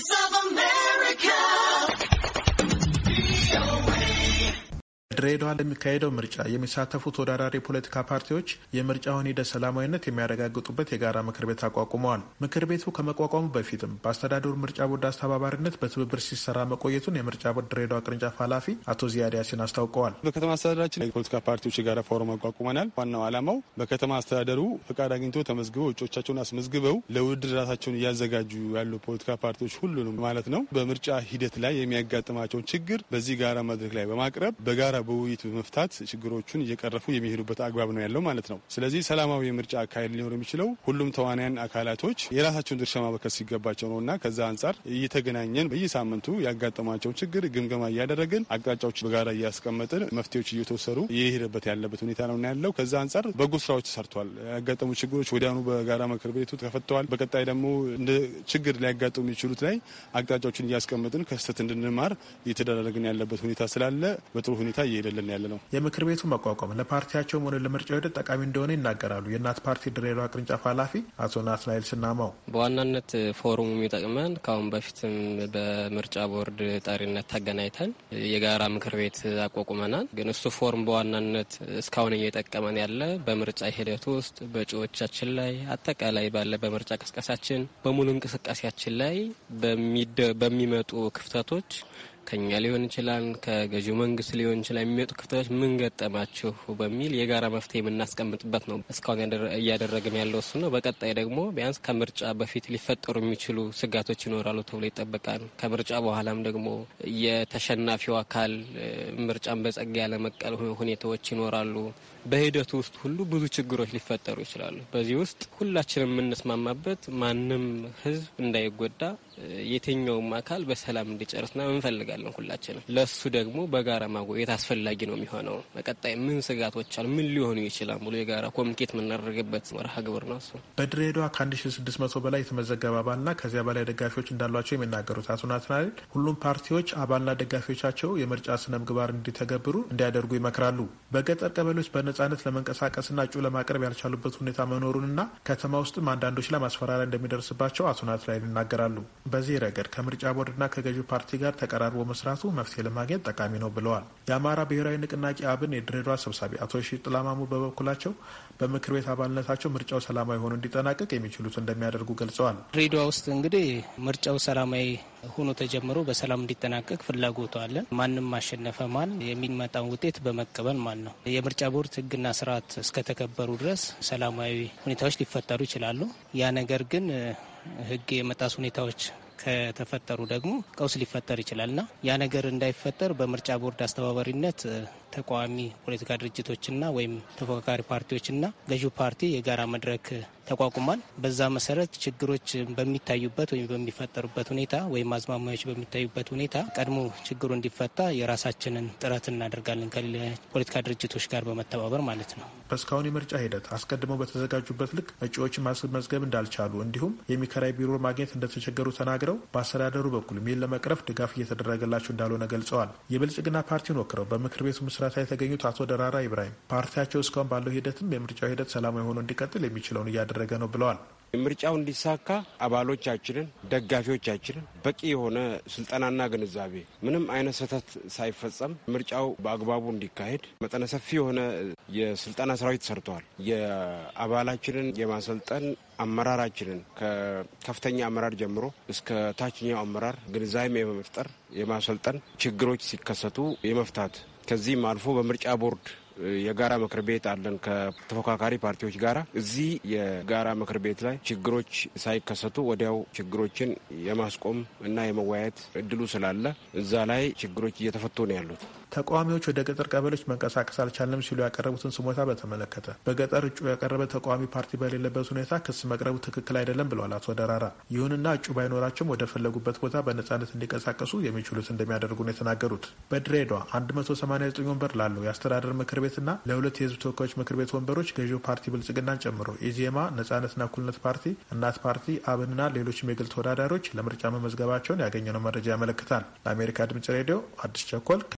of ድሬዳዋ ለሚካሄደው ምርጫ የሚሳተፉ ተወዳዳሪ የፖለቲካ ፓርቲዎች የምርጫውን ሂደት ሰላማዊነት የሚያረጋግጡበት የጋራ ምክር ቤት አቋቁመዋል። ምክር ቤቱ ከመቋቋሙ በፊትም በአስተዳደሩ ምርጫ ቦርድ አስተባባሪነት በትብብር ሲሰራ መቆየቱን የምርጫ ቦርድ ድሬዳዋ ቅርንጫፍ ኃላፊ አቶ ዚያድ ያሲን አስታውቀዋል። በከተማ አስተዳደራችን የፖለቲካ ፓርቲዎች የጋራ ፎረም አቋቁመናል። ዋናው ዓላማው በከተማ አስተዳደሩ ፈቃድ አግኝቶ ተመዝግበው እጩዎቻቸውን አስመዝግበው ለውድድር ራሳቸውን እያዘጋጁ ያሉ ፖለቲካ ፓርቲዎች ሁሉንም ማለት ነው በምርጫ ሂደት ላይ የሚያጋጥማቸውን ችግር በዚህ ጋራ መድረክ ላይ በማቅረብ በጋራ በውይይት በመፍታት ችግሮቹን እየቀረፉ የሚሄዱበት አግባብ ነው ያለው ማለት ነው። ስለዚህ ሰላማዊ የምርጫ አካሄድ ሊኖር የሚችለው ሁሉም ተዋንያን አካላቶች የራሳቸውን ድርሻ ማበርከት ሲገባቸው ነው እና ከዛ አንጻር እየተገናኘን በየሳምንቱ ያጋጠማቸውን ችግር ግምገማ እያደረግን አቅጣጫዎች በጋራ እያስቀመጥን መፍትሄዎች እየተወሰዱ እየሄደበት ያለበት ሁኔታ ነው ያለው። ከዛ አንጻር በጎ ስራዎች ተሰርተዋል። ያጋጠሙ ችግሮች ወዲያውኑ በጋራ ምክር ቤቱ ተፈተዋል። በቀጣይ ደግሞ እንደ ችግር ሊያጋጥሙ የሚችሉት ላይ አቅጣጫዎችን እያስቀመጥን ከስህተት እንድንማር እየተደረግን ያለበት ሁኔታ ስላለ በጥሩ ሁኔታ እየሄደልን ያለ ነው። የምክር ቤቱ መቋቋም ለፓርቲያቸውም ሆነ ለምርጫው ሂደት ጠቃሚ እንደሆነ ይናገራሉ። የእናት ፓርቲ ድሬዳዋ ቅርንጫፍ ኃላፊ አቶ ናትናኤል ስናማው በዋናነት ፎረሙ የሚጠቅመን ከአሁን በፊትም በምርጫ ቦርድ ጠሪነት ተገናኝተን የጋራ ምክር ቤት አቋቁመናል። ግን እሱ ፎረም በዋናነት እስካሁን እየጠቀመን ያለ በምርጫ ሂደት ውስጥ በእጩዎቻችን ላይ አጠቃላይ ባለ በምርጫ ቅስቀሳችን በሙሉ እንቅስቃሴያችን ላይ በሚመጡ ክፍተቶች ከኛ ሊሆን ይችላል ከገዢው መንግስት ሊሆን ይችላል የሚመጡ ክፍተቶች ምን ገጠማችሁ በሚል የጋራ መፍትሄ የምናስቀምጥበት ነው። እስካሁን እያደረግን ያለው እሱ ነው። በቀጣይ ደግሞ ቢያንስ ከምርጫ በፊት ሊፈጠሩ የሚችሉ ስጋቶች ይኖራሉ ተብሎ ይጠበቃል። ከምርጫ በኋላም ደግሞ የተሸናፊው አካል ምርጫን በጸጋ ያለመቀል ሁኔታዎች ይኖራሉ። በሂደቱ ውስጥ ሁሉ ብዙ ችግሮች ሊፈጠሩ ይችላሉ። በዚህ ውስጥ ሁላችንም የምንስማማበት ማንም ህዝብ እንዳይጎዳ የትኛውም አካል በሰላም እንዲጨርስና እንፈልጋለን ሁላችንም። ለሱ ደግሞ በጋራ ማጎየት አስፈላጊ ነው የሚሆነው። በቀጣይ ምን ስጋቶች አሉ፣ ምን ሊሆኑ ይችላል ብሎ የጋራ ኮሚኒኬት የምናደርግበት መርሃ ግብር ነው እሱ። በድሬዳዋ ከ1600 በላይ የተመዘገበ አባልና ከዚያ በላይ ደጋፊዎች እንዳሏቸው የሚናገሩት አቶ ናትናኤል ሁሉም ፓርቲዎች አባልና ደጋፊዎቻቸው የምርጫ ስነ ምግባር እንዲተገብሩ እንዲያደርጉ ይመክራሉ። በገጠር ቀበሌዎች በነጻነት ለመንቀሳቀስና እጩ ለማቅረብ ያልቻሉበት ሁኔታ መኖሩንና ከተማ ውስጥም አንዳንዶች ላይ ማስፈራሪያ እንደሚደርስባቸው አቶ ናትናኤል ይናገራሉ። በዚህ ረገድ ከምርጫ ቦርድና ከገዢው ፓርቲ ጋር ተቀራርቦ መስራቱ መፍትሄ ለማግኘት ጠቃሚ ነው ብለዋል። የአማራ ብሔራዊ ንቅናቄ አብን የድሬዳዋ ሰብሳቢ አቶ ሺ ጥላማሙ በበኩላቸው በምክር ቤት አባልነታቸው ምርጫው ሰላማዊ ሆኖ እንዲጠናቀቅ የሚችሉት እንደሚያደርጉ ገልጸዋል። ድሬዳዋ ውስጥ እንግዲህ ምርጫው ሰላማዊ ሆኖ ተጀምሮ በሰላም እንዲጠናቀቅ ፍላጎቱ አለን። ማንም ማሸነፈ ማን የሚመጣውን ውጤት በመቀበል ማን ነው። የምርጫ ቦርድ ሕግና ስርዓት እስከተከበሩ ድረስ ሰላማዊ ሁኔታዎች ሊፈጠሩ ይችላሉ። ያ ነገር ግን ሕግ የመጣስ ሁኔታዎች ከተፈጠሩ ደግሞ ቀውስ ሊፈጠር ይችላልና ያ ነገር እንዳይፈጠር በምርጫ ቦርድ አስተባባሪነት ተቃዋሚ ፖለቲካ ድርጅቶችና ወይም ተፎካካሪ ፓርቲዎችና ገዢው ፓርቲ የጋራ መድረክ ተቋቁሟል። በዛ መሰረት ችግሮች በሚታዩበት ወይም በሚፈጠሩበት ሁኔታ ወይም አዝማሚያዎች በሚታዩበት ሁኔታ ቀድሞ ችግሩ እንዲፈታ የራሳችንን ጥረት እናደርጋለን ከፖለቲካ ድርጅቶች ጋር በመተባበር ማለት ነው። በእስካሁን የምርጫ ሂደት አስቀድመው በተዘጋጁበት ልክ እጩዎችን ማስመዝገብ እንዳልቻሉ እንዲሁም የሚከራይ ቢሮ ማግኘት እንደተቸገሩ ተናግረው በአስተዳደሩ በኩል ሚል ለመቅረፍ ድጋፍ እየተደረገላቸው እንዳልሆነ ገልጸዋል። የብልጽግና ፓርቲን ወክረው በምክር ቤቱ ምስረታ የተገኙት አቶ ደራራ ኢብራሂም ፓርቲያቸው እስካሁን ባለው ሂደትም የምርጫው ሂደት ሰላማዊ ሆኖ እንዲቀጥል የሚችለውን እያደረገ ነው ብለዋል። ምርጫው እንዲሳካ አባሎቻችንን፣ ደጋፊዎቻችንን በቂ የሆነ ስልጠናና ግንዛቤ ምንም አይነት ስህተት ሳይፈጸም ምርጫው በአግባቡ እንዲካሄድ መጠነ ሰፊ የሆነ የስልጠና ስራዎች ተሰርተዋል። የአባላችንን የማሰልጠን አመራራችንን ከከፍተኛ አመራር ጀምሮ እስከ ታችኛው አመራር ግንዛቤ የመፍጠር የማሰልጠን ችግሮች ሲከሰቱ የመፍታት ከዚህም አልፎ በምርጫ ቦርድ የጋራ ምክር ቤት አለን ከተፎካካሪ ፓርቲዎች ጋራ። እዚህ የጋራ ምክር ቤት ላይ ችግሮች ሳይከሰቱ ወዲያው ችግሮችን የማስቆም እና የመወያየት እድሉ ስላለ እዛ ላይ ችግሮች እየተፈቱ ነው ያሉት። ተቃዋሚዎች ወደ ገጠር ቀበሌዎች መንቀሳቀስ አልቻለም ሲሉ ያቀረቡትን ስሞታ በተመለከተ በገጠር እጩ ያቀረበ ተቃዋሚ ፓርቲ በሌለበት ሁኔታ ክስ መቅረቡ ትክክል አይደለም ብለዋል አቶ ደራራ። ይሁንና እጩ ባይኖራቸውም ወደ ፈለጉበት ቦታ በነጻነት እንዲንቀሳቀሱ የሚችሉት እንደሚያደርጉ ነው የተናገሩት። በድሬዳዋ 189 ወንበር ላለው የአስተዳደር ምክር ቤትና ለሁለት የህዝብ ተወካዮች ምክር ቤት ወንበሮች ገዢው ፓርቲ ብልጽግናን ጨምሮ ኢዜማ፣ ነጻነትና እኩልነት ፓርቲ፣ እናት ፓርቲ፣ አብንና ሌሎችም የግል ተወዳዳሪዎች ለምርጫ መመዝገባቸውን ያገኘነው መረጃ ያመለክታል። ለአሜሪካ ድምጽ ሬዲዮ አዲስ ቸኮል